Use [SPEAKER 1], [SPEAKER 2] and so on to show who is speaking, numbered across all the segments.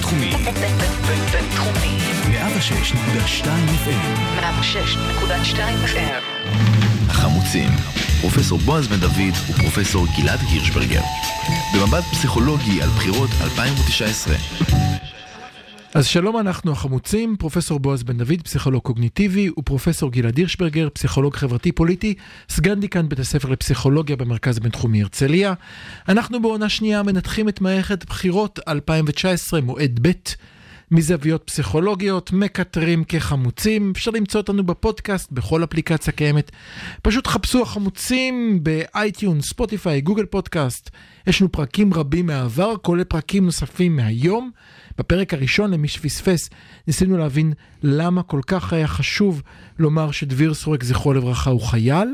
[SPEAKER 1] בינתחומי.
[SPEAKER 2] בינתחומי.
[SPEAKER 1] 106.2 FM.
[SPEAKER 2] 106.2 FM.
[SPEAKER 3] החמוצים, פרופסור בועז בן דוד ופרופסור גלעד הירשברגר. במבט פסיכולוגי על בחירות 2019.
[SPEAKER 4] אז שלום אנחנו החמוצים, פרופסור בועז בן דוד, פסיכולוג קוגניטיבי, ופרופסור גלעד הירשברגר, פסיכולוג חברתי פוליטי, סגן דיקן בית הספר לפסיכולוגיה במרכז הבינתחומי הרצליה. אנחנו בעונה שנייה מנתחים את מערכת בחירות 2019, מועד ב', מזוויות פסיכולוגיות, מקטרים כחמוצים, אפשר למצוא אותנו בפודקאסט, בכל אפליקציה קיימת. פשוט חפשו החמוצים באייטיון, ספוטיפיי, גוגל פודקאסט. יש לנו פרקים רבים מהעבר, כולל פרקים נוספים מהיום. בפרק הראשון, למי שפספס, ניסינו להבין למה כל כך היה חשוב לומר שדביר סורק, זכרו לברכה, הוא חייל.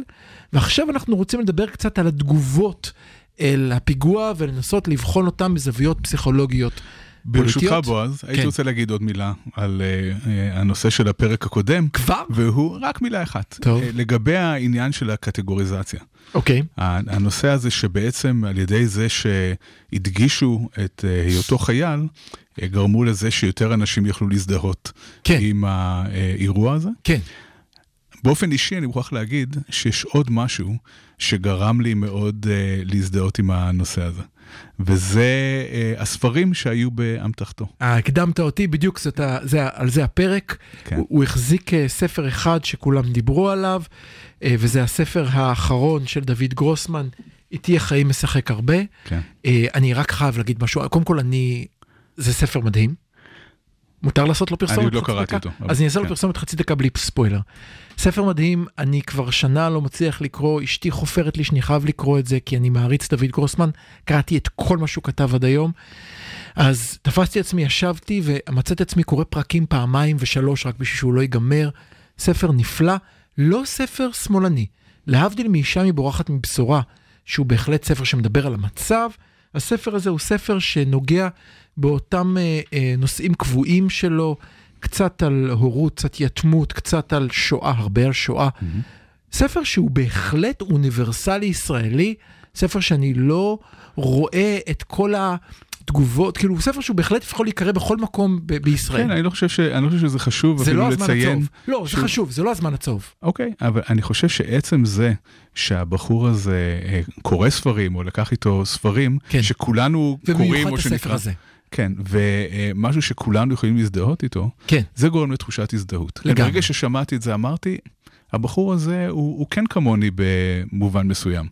[SPEAKER 4] ועכשיו אנחנו רוצים לדבר קצת על התגובות אל הפיגוע ולנסות לבחון אותם בזוויות פסיכולוגיות.
[SPEAKER 5] ברשותך. בועז,
[SPEAKER 4] כן.
[SPEAKER 5] הייתי רוצה להגיד עוד מילה על uh, uh, הנושא של הפרק הקודם.
[SPEAKER 4] כבר?
[SPEAKER 5] והוא רק מילה אחת.
[SPEAKER 4] טוב.
[SPEAKER 5] Uh, לגבי העניין של הקטגוריזציה.
[SPEAKER 4] אוקיי,
[SPEAKER 5] ה- הנושא הזה שבעצם על ידי זה שהדגישו את uh, היותו חייל, גרמו לזה שיותר אנשים יכלו להזדהות
[SPEAKER 4] כן.
[SPEAKER 5] עם האירוע הזה.
[SPEAKER 4] כן.
[SPEAKER 5] באופן אישי אני מוכרח להגיד שיש עוד משהו שגרם לי מאוד uh, להזדהות עם הנושא הזה. וזה uh, הספרים שהיו באמתחתו.
[SPEAKER 4] אה, הקדמת אותי, בדיוק זאת, ה- זה, על זה הפרק.
[SPEAKER 5] כן.
[SPEAKER 4] הוא, הוא החזיק אה, ספר אחד שכולם דיברו עליו, אה, וזה הספר האחרון של דוד גרוסמן, איתי החיים משחק הרבה.
[SPEAKER 5] כן.
[SPEAKER 4] אה, אני רק חייב להגיד משהו, קודם כל אני, זה ספר מדהים. מותר לעשות לו פרסומת?
[SPEAKER 5] אני עוד לא קראתי
[SPEAKER 4] דקה?
[SPEAKER 5] אותו,
[SPEAKER 4] אז אני אעשה לו
[SPEAKER 5] כן.
[SPEAKER 4] פרסומת חצי דקה בלי ספוילר. ספר מדהים, אני כבר שנה לא מצליח לקרוא, אשתי חופרת לי שאני חייב לקרוא את זה, כי אני מעריץ דוד גרוסמן, קראתי את כל מה שהוא כתב עד היום. אז תפסתי עצמי, ישבתי ומצאתי עצמי קורא פרקים פעמיים ושלוש רק בשביל שהוא לא ייגמר. ספר נפלא, לא ספר שמאלני. להבדיל מאישה מבורחת מבשורה, שהוא בהחלט ספר שמדבר על המצב, הספר הזה הוא ספר שנוגע באותם אה, אה, נושאים קבועים שלו, קצת על הורות, קצת יתמות, קצת על שואה, הרבה על שואה. ספר שהוא בהחלט אוניברסלי ישראלי, ספר שאני לא רואה את כל התגובות, כאילו הוא ספר שהוא בהחלט יכול להיקרא בכל מקום ב- בישראל.
[SPEAKER 5] כן, אני לא חושב, ש... אני לא חושב שזה חשוב
[SPEAKER 4] זה
[SPEAKER 5] אפילו
[SPEAKER 4] לא
[SPEAKER 5] לציין.
[SPEAKER 4] הצהוב. לא, זה
[SPEAKER 5] שהוא-
[SPEAKER 4] חשוב, זה לא הזמן הצהוב.
[SPEAKER 5] אוקיי, אבל אני חושב שעצם זה שהבחור הזה אה, קורא ספרים, או לקח איתו ספרים,
[SPEAKER 4] כן.
[SPEAKER 5] שכולנו קוראים,
[SPEAKER 4] ובמיוחד
[SPEAKER 5] או
[SPEAKER 4] את הספר
[SPEAKER 5] שנקרא...
[SPEAKER 4] הזה.
[SPEAKER 5] כן, ומשהו שכולנו יכולים להזדהות איתו,
[SPEAKER 4] כן.
[SPEAKER 5] זה גורם לתחושת הזדהות.
[SPEAKER 4] לגמרי.
[SPEAKER 5] ברגע ששמעתי את זה אמרתי, הבחור הזה הוא, הוא כן כמוני במובן מסוים.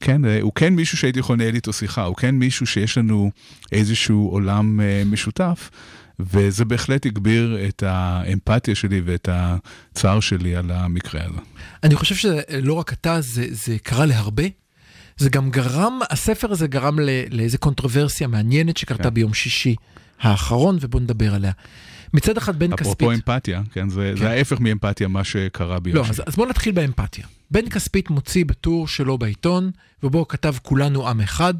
[SPEAKER 5] כן, אה, הוא כן מישהו שהייתי יכול לנהל איתו שיחה, הוא כן מישהו שיש לנו איזשהו עולם אה, משותף, וזה בהחלט הגביר את האמפתיה שלי ואת הצער שלי על המקרה הזה.
[SPEAKER 4] אני חושב שלא רק אתה, זה, זה קרה להרבה. זה גם גרם, הספר הזה גרם ל- לאיזה קונטרוברסיה מעניינת שקרתה
[SPEAKER 5] כן.
[SPEAKER 4] ביום שישי האחרון, ובוא נדבר עליה. מצד אחד בן כספית...
[SPEAKER 5] אפרופו אמפתיה, כן, זה,
[SPEAKER 4] כן.
[SPEAKER 5] זה ההפך מאמפתיה, מה שקרה ביום
[SPEAKER 4] לא,
[SPEAKER 5] שישי.
[SPEAKER 4] אז, אז בוא נתחיל באמפתיה. בן כספית מוציא בטור שלו בעיתון, ובו הוא כתב כולנו עם אחד,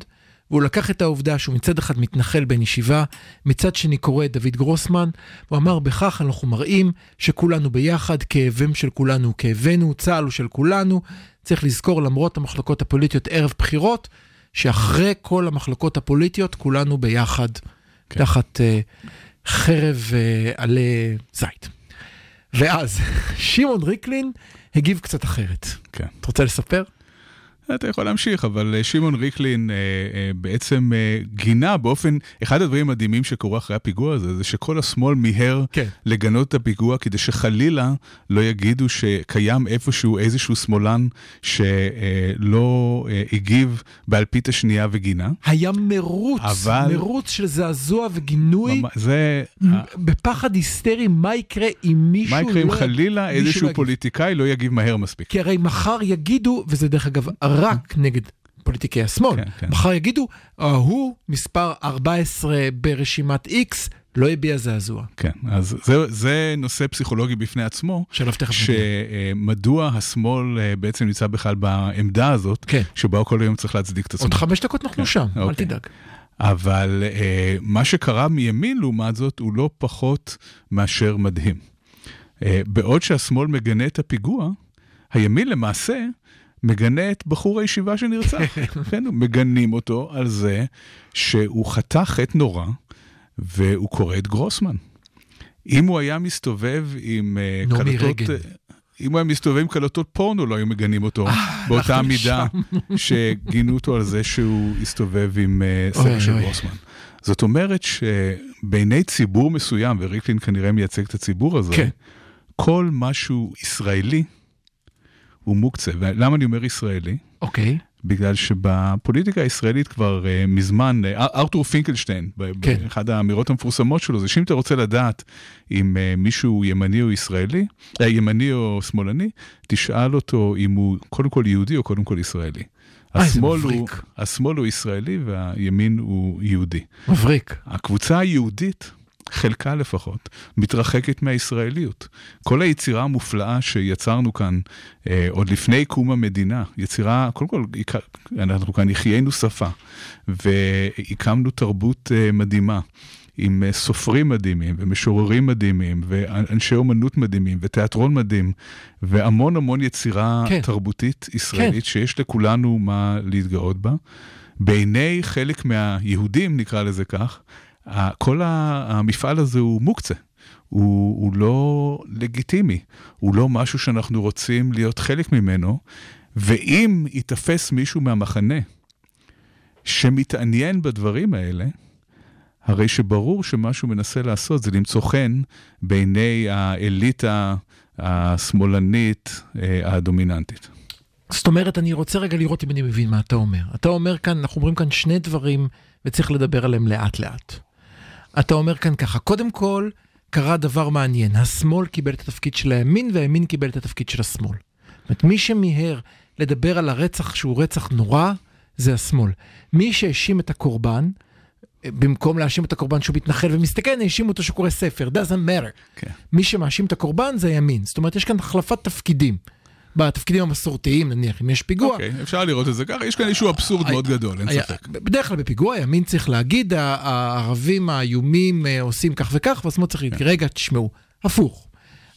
[SPEAKER 4] והוא לקח את העובדה שהוא מצד אחד מתנחל בן ישיבה, מצד שני קורא את דוד גרוסמן, הוא אמר בכך אנחנו מראים שכולנו ביחד, כאבים של כולנו הוא כאבנו, צה"ל הוא של כולנו. צריך לזכור למרות המחלוקות הפוליטיות ערב בחירות, שאחרי כל המחלוקות הפוליטיות כולנו ביחד,
[SPEAKER 5] כן.
[SPEAKER 4] תחת אה, חרב אה, עלי זית. ואז שמעון ריקלין הגיב קצת אחרת.
[SPEAKER 5] כן.
[SPEAKER 4] אתה רוצה לספר?
[SPEAKER 5] אתה יכול להמשיך, אבל אה, שמעון ריקלין אה, אה, בעצם אה, גינה באופן, אחד הדברים המדהימים שקורה אחרי הפיגוע הזה, זה שכל השמאל מיהר
[SPEAKER 4] כן.
[SPEAKER 5] לגנות את הפיגוע כדי שחלילה לא יגידו שקיים איפשהו איזשהו שמאלן שלא אה, הגיב באלפית השנייה וגינה.
[SPEAKER 4] היה מרוץ,
[SPEAKER 5] אבל-
[SPEAKER 4] מרוץ של זעזוע וגינוי,
[SPEAKER 5] ממש- זה,
[SPEAKER 4] בפחד היסטרי מה יקרה אם מישהו
[SPEAKER 5] מה יקרה אם
[SPEAKER 4] לא-
[SPEAKER 5] חלילה
[SPEAKER 4] לא
[SPEAKER 5] איזשהו
[SPEAKER 4] יגיב.
[SPEAKER 5] פוליטיקאי לא יגיב מהר מספיק?
[SPEAKER 4] כי הרי מחר יגידו, וזה דרך אגב רק נגד פוליטיקאי השמאל,
[SPEAKER 5] כן, כן.
[SPEAKER 4] מחר יגידו, ההוא מספר 14 ברשימת X לא הביע זעזוע.
[SPEAKER 5] כן, אז זה, זה נושא פסיכולוגי בפני עצמו. שמדוע השמאל אה, בעצם נמצא בכלל בעמדה הזאת,
[SPEAKER 4] כן.
[SPEAKER 5] שבה הוא כל היום צריך להצדיק את עצמו.
[SPEAKER 4] עוד חמש דקות אנחנו
[SPEAKER 5] כן,
[SPEAKER 4] שם, אל
[SPEAKER 5] אוקיי.
[SPEAKER 4] תדאג.
[SPEAKER 5] אבל אה, מה שקרה מימין, לעומת זאת, הוא לא פחות מאשר מדהים. אה, בעוד שהשמאל מגנה את הפיגוע, הימין למעשה מגנה את בחור הישיבה שנרצח. כן, מגנים אותו על זה שהוא חטא חטא נורא, והוא קורא את גרוסמן. אם הוא היה מסתובב עם אה,
[SPEAKER 4] נעמי
[SPEAKER 5] קלטות...
[SPEAKER 4] רגן.
[SPEAKER 5] אה, אם הוא היה מסתובב עם קלטות פורנו, לא היו מגנים אותו
[SPEAKER 4] אה,
[SPEAKER 5] באותה מידה שגינו אותו על זה שהוא הסתובב עם סרט של. גרוסמן. זאת אומרת שבעיני ציבור מסוים, וריקלין כנראה מייצג את הציבור הזה,
[SPEAKER 4] כן.
[SPEAKER 5] כל משהו ישראלי הוא מוקצה. ולמה אני אומר ישראלי?
[SPEAKER 4] אוקיי.
[SPEAKER 5] בגלל שבפוליטיקה הישראלית כבר uh, מזמן, uh, ארתור פינקלשטיין,
[SPEAKER 4] כן.
[SPEAKER 5] באחד האמירות המפורסמות שלו, זה שאם אתה רוצה לדעת אם uh, מישהו ימני או ישראלי, uh, ימני או שמאלני, תשאל אותו אם הוא קודם כל יהודי או קודם כל ישראלי. השמאל, הוא. השמאל הוא ישראלי והימין הוא יהודי.
[SPEAKER 4] מבריק.
[SPEAKER 5] הקבוצה היהודית, חלקה לפחות, מתרחקת מהישראליות. כל היצירה המופלאה שיצרנו כאן, אה, עוד לפני קום המדינה, יצירה, קודם כל, אנחנו כאן החיינו שפה, והקמנו תרבות אה, מדהימה. עם אה, סופרים מדהימים ומשוררים מדהימים ואנשי אומנות מדהימים ותיאטרון מדהים והמון המון יצירה
[SPEAKER 4] כן.
[SPEAKER 5] תרבותית ישראלית שיש לכולנו מה להתגאות בה. בעיני חלק מהיהודים, נקרא לזה כך, כל המפעל הזה הוא מוקצה. הוא, הוא לא לגיטימי, הוא לא משהו שאנחנו רוצים להיות חלק ממנו, ואם ייתפס מישהו מהמחנה שמתעניין בדברים האלה, הרי שברור שמה שהוא מנסה לעשות זה למצוא חן בעיני האליטה השמאלנית אה, הדומיננטית.
[SPEAKER 4] זאת אומרת, אני רוצה רגע לראות אם אני מבין מה אתה אומר. אתה אומר כאן, אנחנו אומרים כאן שני דברים, וצריך לדבר עליהם לאט-לאט. אתה אומר כאן ככה, קודם כל, קרה דבר מעניין. השמאל קיבל את התפקיד של הימין, והימין קיבל את התפקיד של השמאל. זאת אומרת, מי שמיהר לדבר על הרצח שהוא רצח נורא, זה השמאל. מי שהאשים את הקורבן, במקום להאשים את הקורבן שהוא מתנחל ומסתכן, האשימו אותו שהוא קורא ספר, doesn't matter.
[SPEAKER 5] כן.
[SPEAKER 4] מי שמאשים את הקורבן זה הימין. זאת אומרת, יש כאן החלפת תפקידים. בתפקידים המסורתיים, נניח, אם יש פיגוע,
[SPEAKER 5] אוקיי, אפשר לראות את זה ככה, יש כאן איזשהו אבסורד מאוד גדול, אין
[SPEAKER 4] היה-
[SPEAKER 5] ספק.
[SPEAKER 4] בדרך כלל בפיגוע הימין צריך להגיד, הערבים האיומים אה, עושים כך וכך, והשמאל צריך להגיד, רגע, תשמעו, הפוך.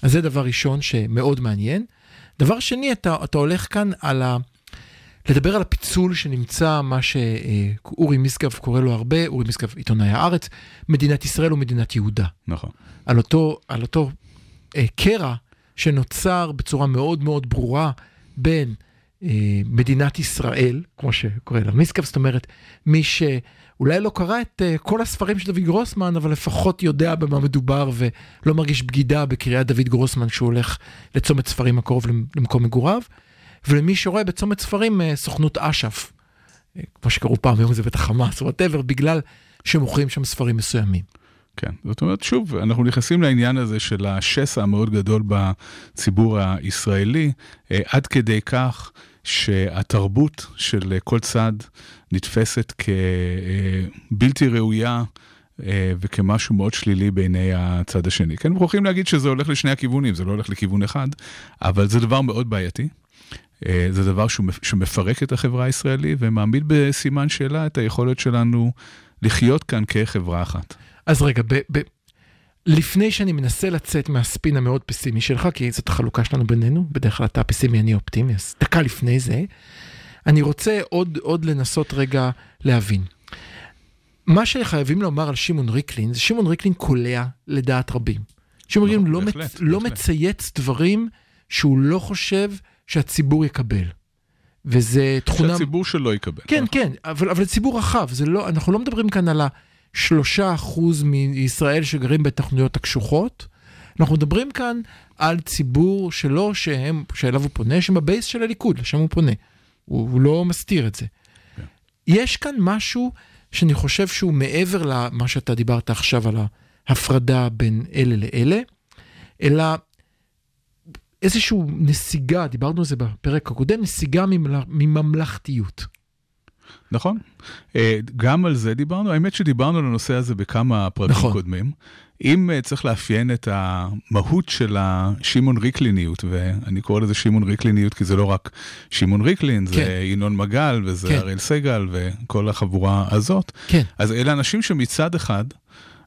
[SPEAKER 4] אז זה דבר ראשון שמאוד מעניין. דבר שני, אתה, אתה הולך כאן על ה... לדבר על הפיצול שנמצא, מה שאורי משגב קורא לו הרבה, אורי משגב עיתונאי הארץ, מדינת ישראל ומדינת יהודה.
[SPEAKER 5] נכון.
[SPEAKER 4] על אותו, על אותו אה, קרע שנוצר בצורה מאוד מאוד ברורה בין אה, מדינת ישראל, כמו שקורא לה מיסקב, זאת אומרת, מי שאולי לא קרא את אה, כל הספרים של דוד גרוסמן, אבל לפחות יודע במה מדובר ולא מרגיש בגידה בקריאת דוד גרוסמן שהוא הולך לצומת ספרים הקרוב למ- למקום מגוריו, ולמי שרואה בצומת ספרים אה, סוכנות אש"ף, אה, כמו שקראו פעם, היום זה בטח חמאס, whatever, בגלל שמוכרים שם ספרים מסוימים.
[SPEAKER 5] כן, זאת אומרת, שוב, אנחנו נכנסים לעניין הזה של השסע המאוד גדול בציבור הישראלי, אה, עד כדי כך שהתרבות של אה, כל צד נתפסת כבלתי ראויה. אה, וכמשהו מאוד שלילי בעיני הצד השני. כן, מוכרחים להגיד שזה הולך לשני הכיוונים, זה לא הולך לכיוון אחד, אבל זה דבר מאוד בעייתי. אה, זה דבר שמפרק את החברה הישראלית ומעמיד בסימן שאלה את היכולת שלנו לחיות כאן כחברה אחת.
[SPEAKER 4] אז רגע, ב, ב, לפני שאני מנסה לצאת מהספין המאוד פסימי שלך, כי זאת החלוקה שלנו בינינו, בדרך כלל אתה פסימי, אני אופטימי, אז דקה לפני זה, אני רוצה עוד, עוד לנסות רגע להבין. מה שחייבים לומר על שמעון ריקלין, זה שמעון ריקלין קולע לדעת רבים. שמעון
[SPEAKER 5] לא,
[SPEAKER 4] ריקלין לא,
[SPEAKER 5] בהחלט,
[SPEAKER 4] מצ, לא. מצייץ דברים שהוא לא חושב שהציבור יקבל. וזה תכונה...
[SPEAKER 5] שהציבור שלא יקבל.
[SPEAKER 4] כן, כן, אבל, אבל ציבור רחב, זה לא, אנחנו לא מדברים כאן על השלושה אחוז מישראל שגרים בתוכניות הקשוחות, אנחנו מדברים כאן על ציבור שלא שהם, שאליו הוא פונה, שהם בבייס של הליכוד, לשם הוא פונה. הוא, הוא לא מסתיר את זה.
[SPEAKER 5] כן.
[SPEAKER 4] יש כאן משהו שאני חושב שהוא מעבר למה שאתה דיברת עכשיו על ההפרדה בין אלה לאלה, אלא איזושהי נסיגה, דיברנו על זה בפרק הקודם, נסיגה ממל... מממלכתיות.
[SPEAKER 5] נכון. אה, גם על זה דיברנו, האמת שדיברנו על הנושא הזה בכמה פרקים
[SPEAKER 4] נכון.
[SPEAKER 5] קודמים. אם אה, צריך לאפיין את המהות של השמעון ריקליניות, ואני קורא לזה שמעון ריקליניות כי זה לא רק שמעון ריקלין, זה
[SPEAKER 4] כן.
[SPEAKER 5] ינון מגל וזה
[SPEAKER 4] כן.
[SPEAKER 5] אראל סגל וכל החבורה הזאת.
[SPEAKER 4] כן.
[SPEAKER 5] אז אלה אנשים שמצד אחד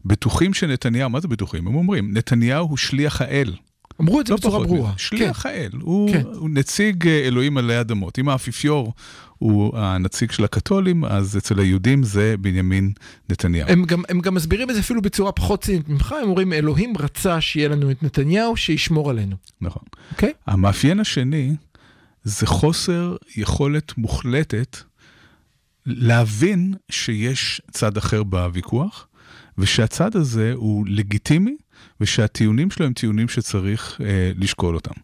[SPEAKER 5] בטוחים שנתניהו, מה זה בטוחים? הם אומרים, נתניהו הוא שליח האל.
[SPEAKER 4] אמרו את זה
[SPEAKER 5] לא
[SPEAKER 4] בצורה ברורה.
[SPEAKER 5] שליח האל, הוא,
[SPEAKER 4] כן.
[SPEAKER 5] הוא נציג אה, אלוהים עלי אדמות. אם האפיפיור הוא הנציג של הקתולים, אז אצל היהודים זה בנימין נתניהו.
[SPEAKER 4] הם גם, הם גם מסבירים את זה אפילו בצורה פחות צינית ממך, הם אומרים אלוהים רצה שיהיה לנו את נתניהו, שישמור עלינו.
[SPEAKER 5] נכון.
[SPEAKER 4] אוקיי?
[SPEAKER 5] המאפיין השני זה חוסר יכולת מוחלטת להבין שיש צד אחר בוויכוח, ושהצד הזה הוא לגיטימי, ושהטיעונים שלו הם טיעונים שצריך אה, לשקול אותם.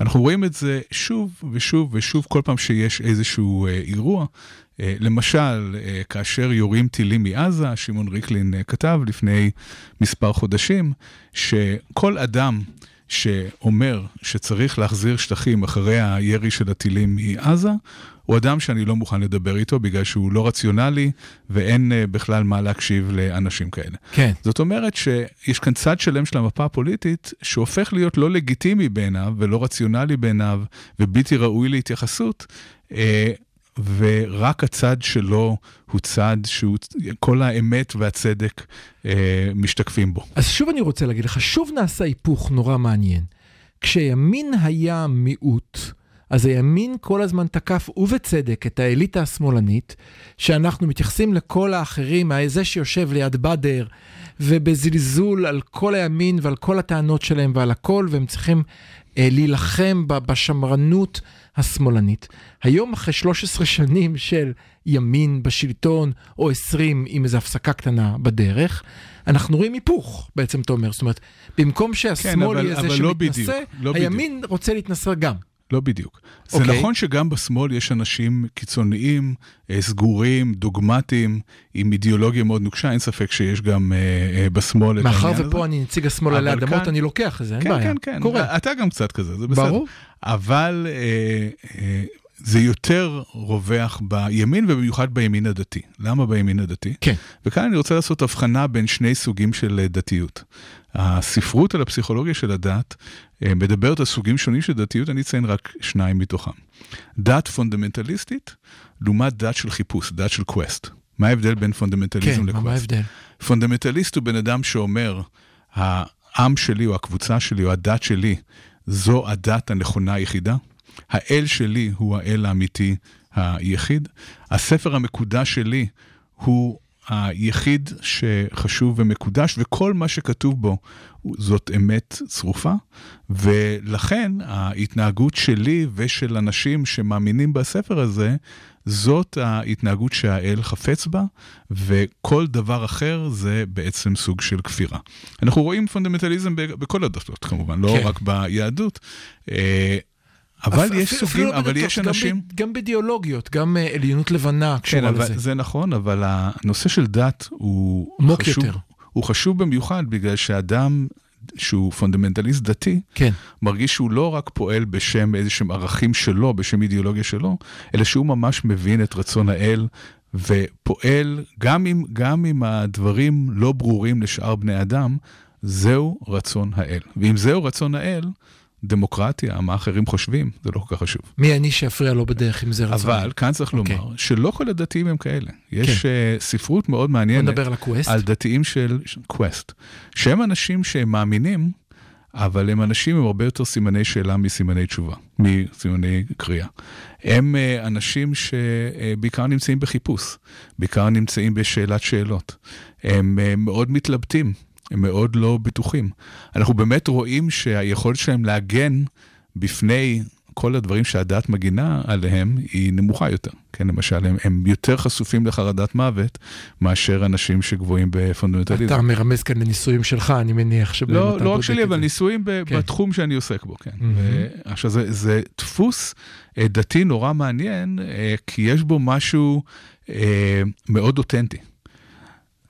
[SPEAKER 5] אנחנו רואים את זה שוב ושוב ושוב כל פעם שיש איזשהו אה, אירוע. אה, למשל, אה, כאשר יורים טילים מעזה, שמעון ריקלין אה, כתב לפני מספר חודשים, שכל אדם שאומר שצריך להחזיר שטחים אחרי הירי של הטילים מעזה, הוא אדם שאני לא מוכן לדבר איתו בגלל שהוא לא רציונלי ואין אה, בכלל מה להקשיב לאנשים כאלה.
[SPEAKER 4] כן.
[SPEAKER 5] זאת אומרת שיש כאן צד שלם של המפה הפוליטית שהופך להיות לא לגיטימי בעיניו ולא רציונלי בעיניו ובלתי ראוי להתייחסות, אה, ורק הצד שלו הוא צד שכל האמת והצדק אה, משתקפים בו.
[SPEAKER 4] אז שוב אני רוצה להגיד לך, שוב נעשה היפוך נורא מעניין. כשימין היה מיעוט, אז הימין כל הזמן תקף, ובצדק, את האליטה השמאלנית, שאנחנו מתייחסים לכל האחרים, זה שיושב ליד בדר, ובזלזול על כל הימין ועל כל הטענות שלהם ועל הכל, והם צריכים להילחם ב- בשמרנות השמאלנית. היום, אחרי 13 שנים של ימין בשלטון, או 20 עם איזו הפסקה קטנה בדרך, אנחנו רואים היפוך, בעצם אתה אומר. זאת אומרת, במקום שהשמאל
[SPEAKER 5] אבל-
[SPEAKER 4] יהיה זה
[SPEAKER 5] אבל לא בדיוק, לא
[SPEAKER 4] הימין רוצה להתנשא גם.
[SPEAKER 5] לא בדיוק. זה
[SPEAKER 4] אוקיי.
[SPEAKER 5] נכון שגם בשמאל יש אנשים קיצוניים, אה, סגורים, דוגמטיים, עם אידיאולוגיה מאוד נוקשה, אין ספק שיש גם אה, אה, בשמאל את
[SPEAKER 4] מאחר
[SPEAKER 5] העניין הזה.
[SPEAKER 4] ופה אני נציג השמאל עלי אדמות,
[SPEAKER 5] כאן-
[SPEAKER 4] אני לוקח את זה, אין
[SPEAKER 5] כן,
[SPEAKER 4] בעיה.
[SPEAKER 5] כן, כן,
[SPEAKER 4] קורה.
[SPEAKER 5] אתה גם קצת כזה, זה בסדר.
[SPEAKER 4] ברור.
[SPEAKER 5] אבל אה, אה, זה יותר רווח בימין ובמיוחד בימין הדתי. למה בימין הדתי?
[SPEAKER 4] כן.
[SPEAKER 5] וכאן אני רוצה לעשות הבחנה בין שני סוגים של אה, דתיות. הספרות על הפסיכולוגיה של הדת אה, מדברת על סוגים שונים של דתיות, אני אציין רק שניים מתוכם. דת פונדמנטליסטית, לעומת דת של חיפוש, דת של quest. מה ההבדל בין
[SPEAKER 4] כן,
[SPEAKER 5] פונדמנטליזם
[SPEAKER 4] מה
[SPEAKER 5] ל quest?
[SPEAKER 4] ההבדל?
[SPEAKER 5] פונדמנטליסט הוא בן אדם שאומר, העם שלי או הקבוצה שלי או הדת שלי, זו הדת הנכונה היחידה. האל שלי הוא האל האמיתי היחיד. הספר המקודש שלי הוא היחיד שחשוב ומקודש, וכל מה שכתוב בו זאת אמת צרופה, ולכן ההתנהגות שלי ושל אנשים שמאמינים בספר הזה, זאת ההתנהגות שהאל חפץ בה, וכל דבר אחר זה בעצם סוג של כפירה. אנחנו רואים פונדמנטליזם בכל הדתות כמובן, לא
[SPEAKER 4] כן.
[SPEAKER 5] רק ביהדות. אבל
[SPEAKER 4] אפ-
[SPEAKER 5] יש סוגים,
[SPEAKER 4] לא
[SPEAKER 5] אבל
[SPEAKER 4] בדתות,
[SPEAKER 5] יש
[SPEAKER 4] גם
[SPEAKER 5] אנשים...
[SPEAKER 4] ב- גם באידיאולוגיות, גם אה, עליונות לבנה
[SPEAKER 5] כן,
[SPEAKER 4] קשורה
[SPEAKER 5] אבל
[SPEAKER 4] לזה.
[SPEAKER 5] זה נכון, אבל הנושא של דת הוא
[SPEAKER 4] עמוק
[SPEAKER 5] חשוב,
[SPEAKER 4] יותר.
[SPEAKER 5] הוא חשוב במיוחד בגלל שאדם שהוא פונדמנטליסט דתי,
[SPEAKER 4] כן.
[SPEAKER 5] מרגיש שהוא לא רק פועל בשם איזה שהם ערכים שלו, בשם אידיאולוגיה שלו, אלא שהוא ממש מבין את רצון האל ופועל, גם אם, גם אם הדברים לא ברורים לשאר בני אדם, זהו רצון האל. ואם זהו רצון האל, דמוקרטיה, מה אחרים חושבים, זה לא כל כך חשוב.
[SPEAKER 4] מי אני שאפריע לו בדרך אם זה רצון?
[SPEAKER 5] אבל כאן צריך
[SPEAKER 4] אוקיי.
[SPEAKER 5] לומר שלא כל הדתיים הם כאלה. יש
[SPEAKER 4] כן.
[SPEAKER 5] אה, ספרות מאוד מעניינת
[SPEAKER 4] נדבר על.
[SPEAKER 5] על דתיים של קווסט, שהם אנשים שהם מאמינים, אבל הם אנשים עם הרבה יותר סימני שאלה מסימני תשובה, מסימני קריאה. הם אה, אנשים שבעיקר נמצאים בחיפוש, בעיקר נמצאים בשאלת שאלות. הם אה, מאוד מתלבטים, הם מאוד לא בטוחים. אנחנו באמת רואים שהיכולת שלהם להגן בפני כל הדברים שהדת מגינה עליהם היא נמוכה יותר. כן, למשל, הם, הם יותר חשופים לחרדת מוות מאשר אנשים שגבוהים בפונדמנטליזם.
[SPEAKER 4] אתה מרמז כאן לניסויים שלך, אני מניח שבהם
[SPEAKER 5] לא,
[SPEAKER 4] אתה
[SPEAKER 5] לא רק שלי, אבל. ניסויים ב-
[SPEAKER 4] כן.
[SPEAKER 5] בתחום שאני עוסק בו, כן. ו- עכשיו, זה, זה דפוס אה, דתי נורא מעניין, אה, כי יש בו משהו אה, מאוד אותנטי.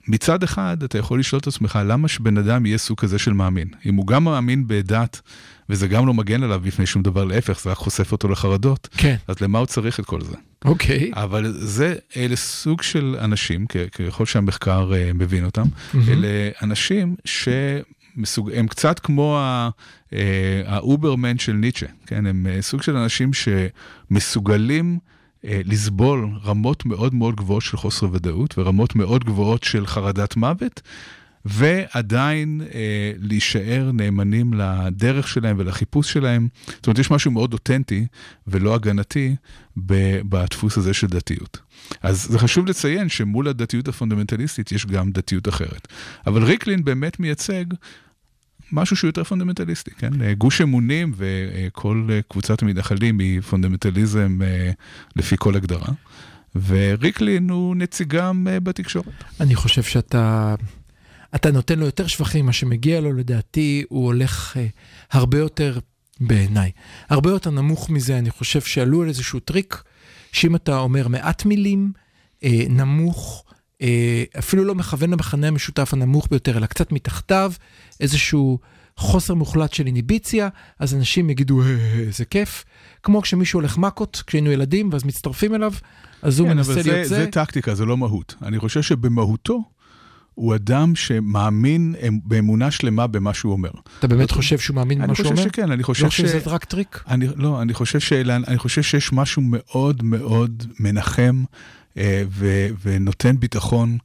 [SPEAKER 5] מצד אחד, אתה יכול לשאול את עצמך, למה שבן אדם יהיה סוג כזה של מאמין? אם הוא גם מאמין בדת, וזה גם לא מגן עליו בפני שום דבר, להפך, זה רק חושף אותו לחרדות,
[SPEAKER 4] כן,
[SPEAKER 5] אז למה הוא צריך את כל זה?
[SPEAKER 4] אוקיי.
[SPEAKER 5] אבל זה, אלה סוג של אנשים, ככל שהמחקר אה, מבין אותם,
[SPEAKER 4] מהמם.
[SPEAKER 5] אלה אנשים שמסוג... הם קצת כמו ה- אה, האוברמן של ניטשה, כן? הם אה, סוג של אנשים שמסוגלים לסבול רמות מאוד מאוד גבוהות של חוסר ודאות ורמות מאוד גבוהות של חרדת מוות. ועדיין אה, להישאר נאמנים לדרך שלהם ולחיפוש שלהם. זאת אומרת, יש משהו מאוד אותנטי ולא הגנתי ב- בדפוס הזה של דתיות. אז זה חשוב לציין שמול הדתיות הפונדמנטליסטית יש גם דתיות אחרת. אבל ריקלין באמת מייצג משהו שהוא יותר פונדמנטליסטי, כן? אה, גוש אמונים וכל אה, קבוצת המתנחלים היא פונדמנטליזם אה, לפי כל הגדרה. וריקלין הוא נציגם אה, בתקשורת.
[SPEAKER 4] אני חושב שאתה אתה נותן לו יותר שבחים ממה שמגיע לו, לדעתי הוא הולך אה, הרבה יותר, בעיניי, הרבה יותר נמוך מזה, אני חושב שעלו על איזשהו טריק, שאם אתה אומר מעט מילים, אה, נמוך, אה, אפילו לא מכוון למכנה המשותף הנמוך ביותר, אלא קצת מתחתיו, איזשהו חוסר מוחלט של איניביציה, אז אנשים יגידו, "אה, אה, איזה כיף. כמו כשמישהו הולך מכות, כשהיינו ילדים, ואז מצטרפים אליו, אז הוא
[SPEAKER 5] כן,
[SPEAKER 4] מנסה
[SPEAKER 5] אבל זה,
[SPEAKER 4] להיות זה.
[SPEAKER 5] זה טקטיקה, זה לא מהות. אני חושב שבמהותו הוא אדם שמאמין אמ- באמונה שלמה במה שהוא אומר.
[SPEAKER 4] אתה באמת חושב שהוא מאמין
[SPEAKER 5] אני
[SPEAKER 4] במה שהוא
[SPEAKER 5] חושב
[SPEAKER 4] אומר?
[SPEAKER 5] שכן, אני חושב
[SPEAKER 4] לא
[SPEAKER 5] ש...
[SPEAKER 4] חושב שזה רק טריק?
[SPEAKER 5] אני, לא, אני חושב, שאלה, אני חושב שיש משהו מאוד מאוד מנחם אה, ו, ונותן ביטחון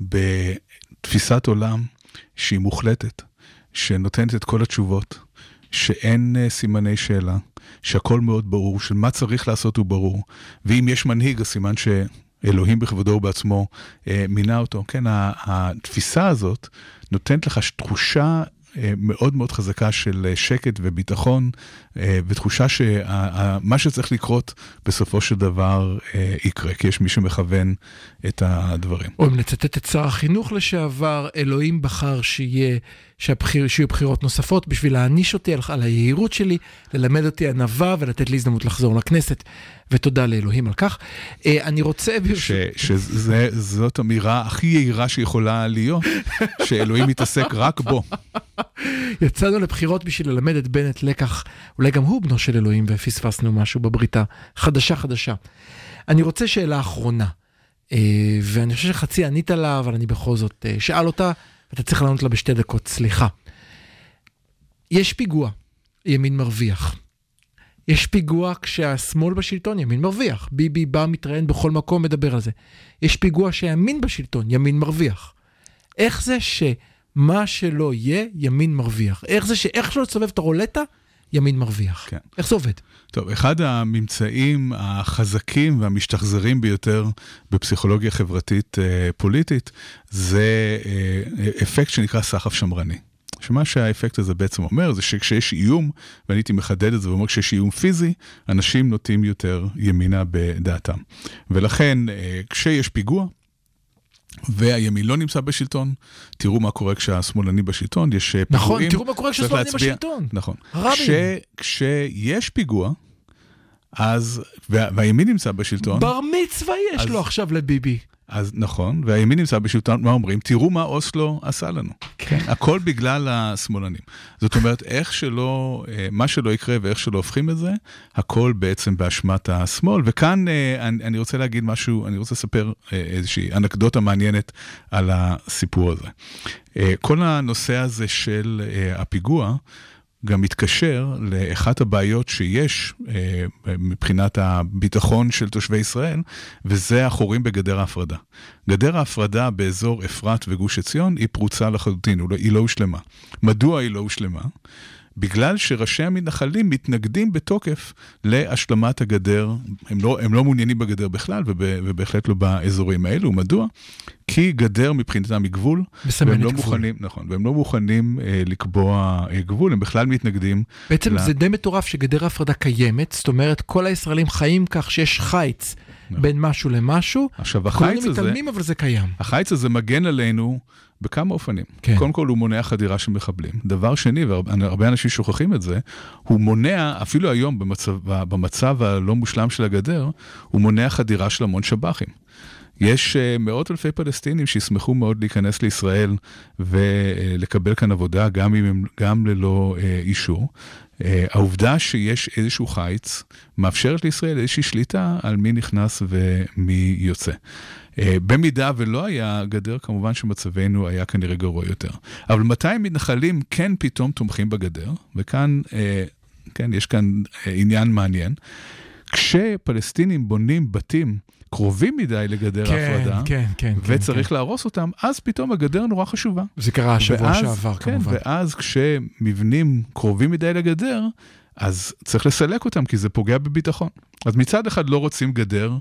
[SPEAKER 5] בתפיסת עולם שהיא מוחלטת, שנותנת את כל התשובות, שאין אה, סימני שאלה, שהכל מאוד ברור, של מה צריך לעשות הוא ברור, ואם יש מנהיג, אז סימן שאלוהים בכבודו ובעצמו אה, מינה אותו. כן, התפיסה הזאת נותנת לך תחושה אה, מאוד מאוד חזקה של אה, שקט וביטחון, אה, ותחושה שמה שצריך לקרות בסופו של דבר אה, יקרה, כי יש מי שמכוון את הדברים.
[SPEAKER 4] או אם נצטט את שר החינוך לשעבר, אלוהים בחר שיהיה, שהבחיר, שיהיו בחירות נוספות בשביל להעניש אותי על, על היהירות שלי, ללמד אותי ענווה ולתת לי הזדמנות לחזור לכנסת. ותודה לאלוהים על כך. אה, אני רוצה,
[SPEAKER 5] ש, שזאת אמירה הכי יהירה שיכולה להיות, שאלוהים מתעסק רק בו.
[SPEAKER 4] יצאנו לבחירות בשביל ללמד את בנט לקח, אולי גם הוא בנו של אלוהים ופספסנו משהו בבריתה. חדשה חדשה. אני רוצה שאלה אחרונה, אה, ואני חושב שחצי ענית לה, אבל אני בכל זאת אה, שאל אותה, ואתה צריך לענות לה בשתי דקות, סליחה. יש פיגוע, ימין מרוויח. יש פיגוע כשהשמאל בשלטון, ימין מרוויח. ביבי בא, מתראיין בכל מקום, מדבר על זה. יש פיגוע שהימין בשלטון, ימין מרוויח. איך זה שמה שלא יהיה, ימין מרוויח? איך זה שאיך שלא תסובב את הרולטה, ימין מרוויח?
[SPEAKER 5] כן.
[SPEAKER 4] איך זה עובד?
[SPEAKER 5] טוב, אחד הממצאים החזקים והמשתחזרים ביותר בפסיכולוגיה חברתית אה, פוליטית, זה אה, אפקט שנקרא סחף שמרני. שמה שהאפקט הזה בעצם אומר זה שכשיש איום, ואני הייתי מחדד את זה ואומר כשיש איום פיזי, אנשים נוטים יותר ימינה בדעתם. ולכן אה, כשיש פיגוע, והימין לא נמצא בשלטון, תראו מה קורה כשהשמאלני בשלטון, יש אה,
[SPEAKER 4] נכון,
[SPEAKER 5] פיגועים.
[SPEAKER 4] תראו מה קורה כשהשמאלני בשלטון.
[SPEAKER 5] נכון.
[SPEAKER 4] רבין.
[SPEAKER 5] כש, כשיש פיגוע, אז, וה, והימין נמצא בשלטון,
[SPEAKER 4] בר מצווה יש
[SPEAKER 5] אז-
[SPEAKER 4] לו עכשיו לביבי.
[SPEAKER 5] אז נכון, והימין נמצא בשלטון, מה אומרים? תראו מה אוסלו עשה לנו.
[SPEAKER 4] כן.
[SPEAKER 5] הכל בגלל השמאלנים. זאת אומרת, איך שלא, אה, מה שלא יקרה ואיך שלא הופכים את זה, הכל בעצם באשמת השמאל. וכאן אה, אני, אני רוצה להגיד משהו, אני רוצה לספר אה, איזושהי אנקדוטה מעניינת על הסיפור הזה. כל הנושא הזה של הפיגוע, גם מתקשר לאחת הבעיות שיש אה, מבחינת הביטחון של תושבי ישראל, וזה החורים בגדר ההפרדה. גדר ההפרדה באזור אפרת וגוש עציון היא פרוצה לחלוטין, הוא לא- היא לא הושלמה. מדוע היא לא הושלמה? בגלל שראשי המתנחלים מתנגדים בתוקף להשלמת הגדר, הם לא, הם לא מעוניינים בגדר בכלל, וב, ובהחלט לא באזורים האלו. מדוע? כי גדר מבחינתם היא גבול,
[SPEAKER 4] מסמנת
[SPEAKER 5] והם לא
[SPEAKER 4] גבול.
[SPEAKER 5] מוכנים, נכון, והם לא מוכנים אה, לקבוע אה, גבול, הם בכלל מתנגדים.
[SPEAKER 4] בעצם
[SPEAKER 5] ל-
[SPEAKER 4] זה די מטורף שגדר ההפרדה קיימת, זאת אומרת, כל הישראלים חיים כך שיש חיץ בין משהו למשהו.
[SPEAKER 5] עכשיו,
[SPEAKER 4] כולנו
[SPEAKER 5] נכון. החיץ הזה,
[SPEAKER 4] מתעלמים, אבל זה קיים.
[SPEAKER 5] החיץ הזה מגן עלינו בכמה אופנים.
[SPEAKER 4] כן.
[SPEAKER 5] קודם כל הוא מונע חדירה של מחבלים. דבר שני, והרבה אנשים שוכחים את זה, הוא מונע, אפילו היום במצב, במצב הלא מושלם של הגדר, הוא מונע חדירה של המון שב"חים. יש uh, מאות אלפי פלסטינים שישמחו מאוד להיכנס לישראל ולקבל כאן עבודה, גם, אם גם ללא uh, אישור. Uh, העובדה שיש איזשהו חיץ מאפשרת לישראל איזושהי שליטה על מי נכנס ומי יוצא. Uh, במידה ולא היה גדר, כמובן שמצבנו היה כנראה גרוע יותר. אבל מתי המתנחלים כן פתאום תומכים בגדר? וכאן, uh, כן, יש כאן uh, עניין מעניין. כשפלסטינים בונים בתים קרובים מדי לגדר
[SPEAKER 4] כן,
[SPEAKER 5] ההפרדה,
[SPEAKER 4] כן, כן.
[SPEAKER 5] וצריך
[SPEAKER 4] כן.
[SPEAKER 5] להרוס אותם, אז פתאום הגדר נורא חשובה.
[SPEAKER 4] זה קרה השבוע
[SPEAKER 5] ואז-
[SPEAKER 4] שעבר
[SPEAKER 5] כן,
[SPEAKER 4] כמובן.
[SPEAKER 5] ואז כשמבנים קרובים מדי לגדר, אז צריך לסלק אותם, כי זה פוגע בביטחון. אז מצד אחד לא רוצים גדר,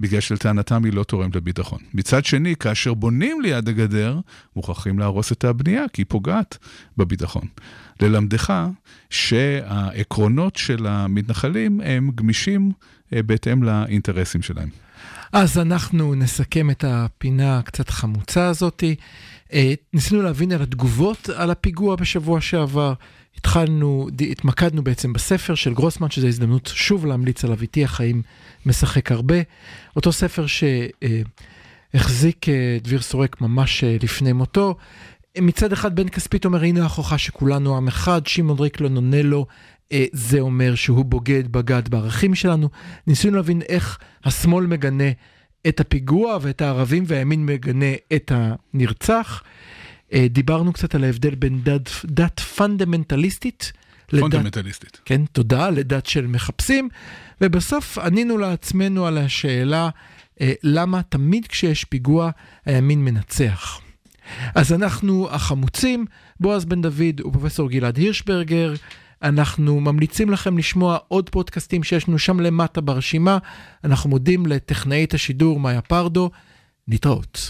[SPEAKER 5] בגלל שלטענתם היא לא תורמת לביטחון. מצד שני, כאשר בונים ליד הגדר, מוכרחים להרוס את הבנייה, כי היא פוגעת בביטחון. ללמדך שהעקרונות של המתנחלים הם גמישים אה, בהתאם לאינטרסים שלהם.
[SPEAKER 4] אז אנחנו נסכם את הפינה הקצת חמוצה הזאתי. אה, ניסינו להבין על התגובות על הפיגוע בשבוע שעבר. התחלנו, התמקדנו בעצם בספר של גרוסמן, שזו הזדמנות שוב להמליץ עליו איתי, החיים משחק הרבה. אותו ספר שהחזיק אה, דביר סורק ממש אה, לפני מותו. מצד אחד בן כספית אומר הנה ההוכחה שכולנו עם אחד, שמעון ריקלון עונה לו, אה, זה אומר שהוא בוגד, בגד בערכים שלנו. ניסינו להבין איך השמאל מגנה את הפיגוע ואת הערבים והימין מגנה את הנרצח. אה, דיברנו קצת על ההבדל בין דת, דת פונדמנטליסטית לדת,
[SPEAKER 5] פונדמנטליסטית.
[SPEAKER 4] כן, תודה, לדת של מחפשים, ובסוף ענינו לעצמנו על השאלה אה, למה תמיד כשיש פיגוע הימין מנצח. אז אנחנו החמוצים, בועז בן דוד ופרופסור גלעד הירשברגר. אנחנו ממליצים לכם לשמוע עוד פודקאסטים שיש לנו שם למטה ברשימה. אנחנו מודים לטכנאית השידור מאיה פרדו. להתראות.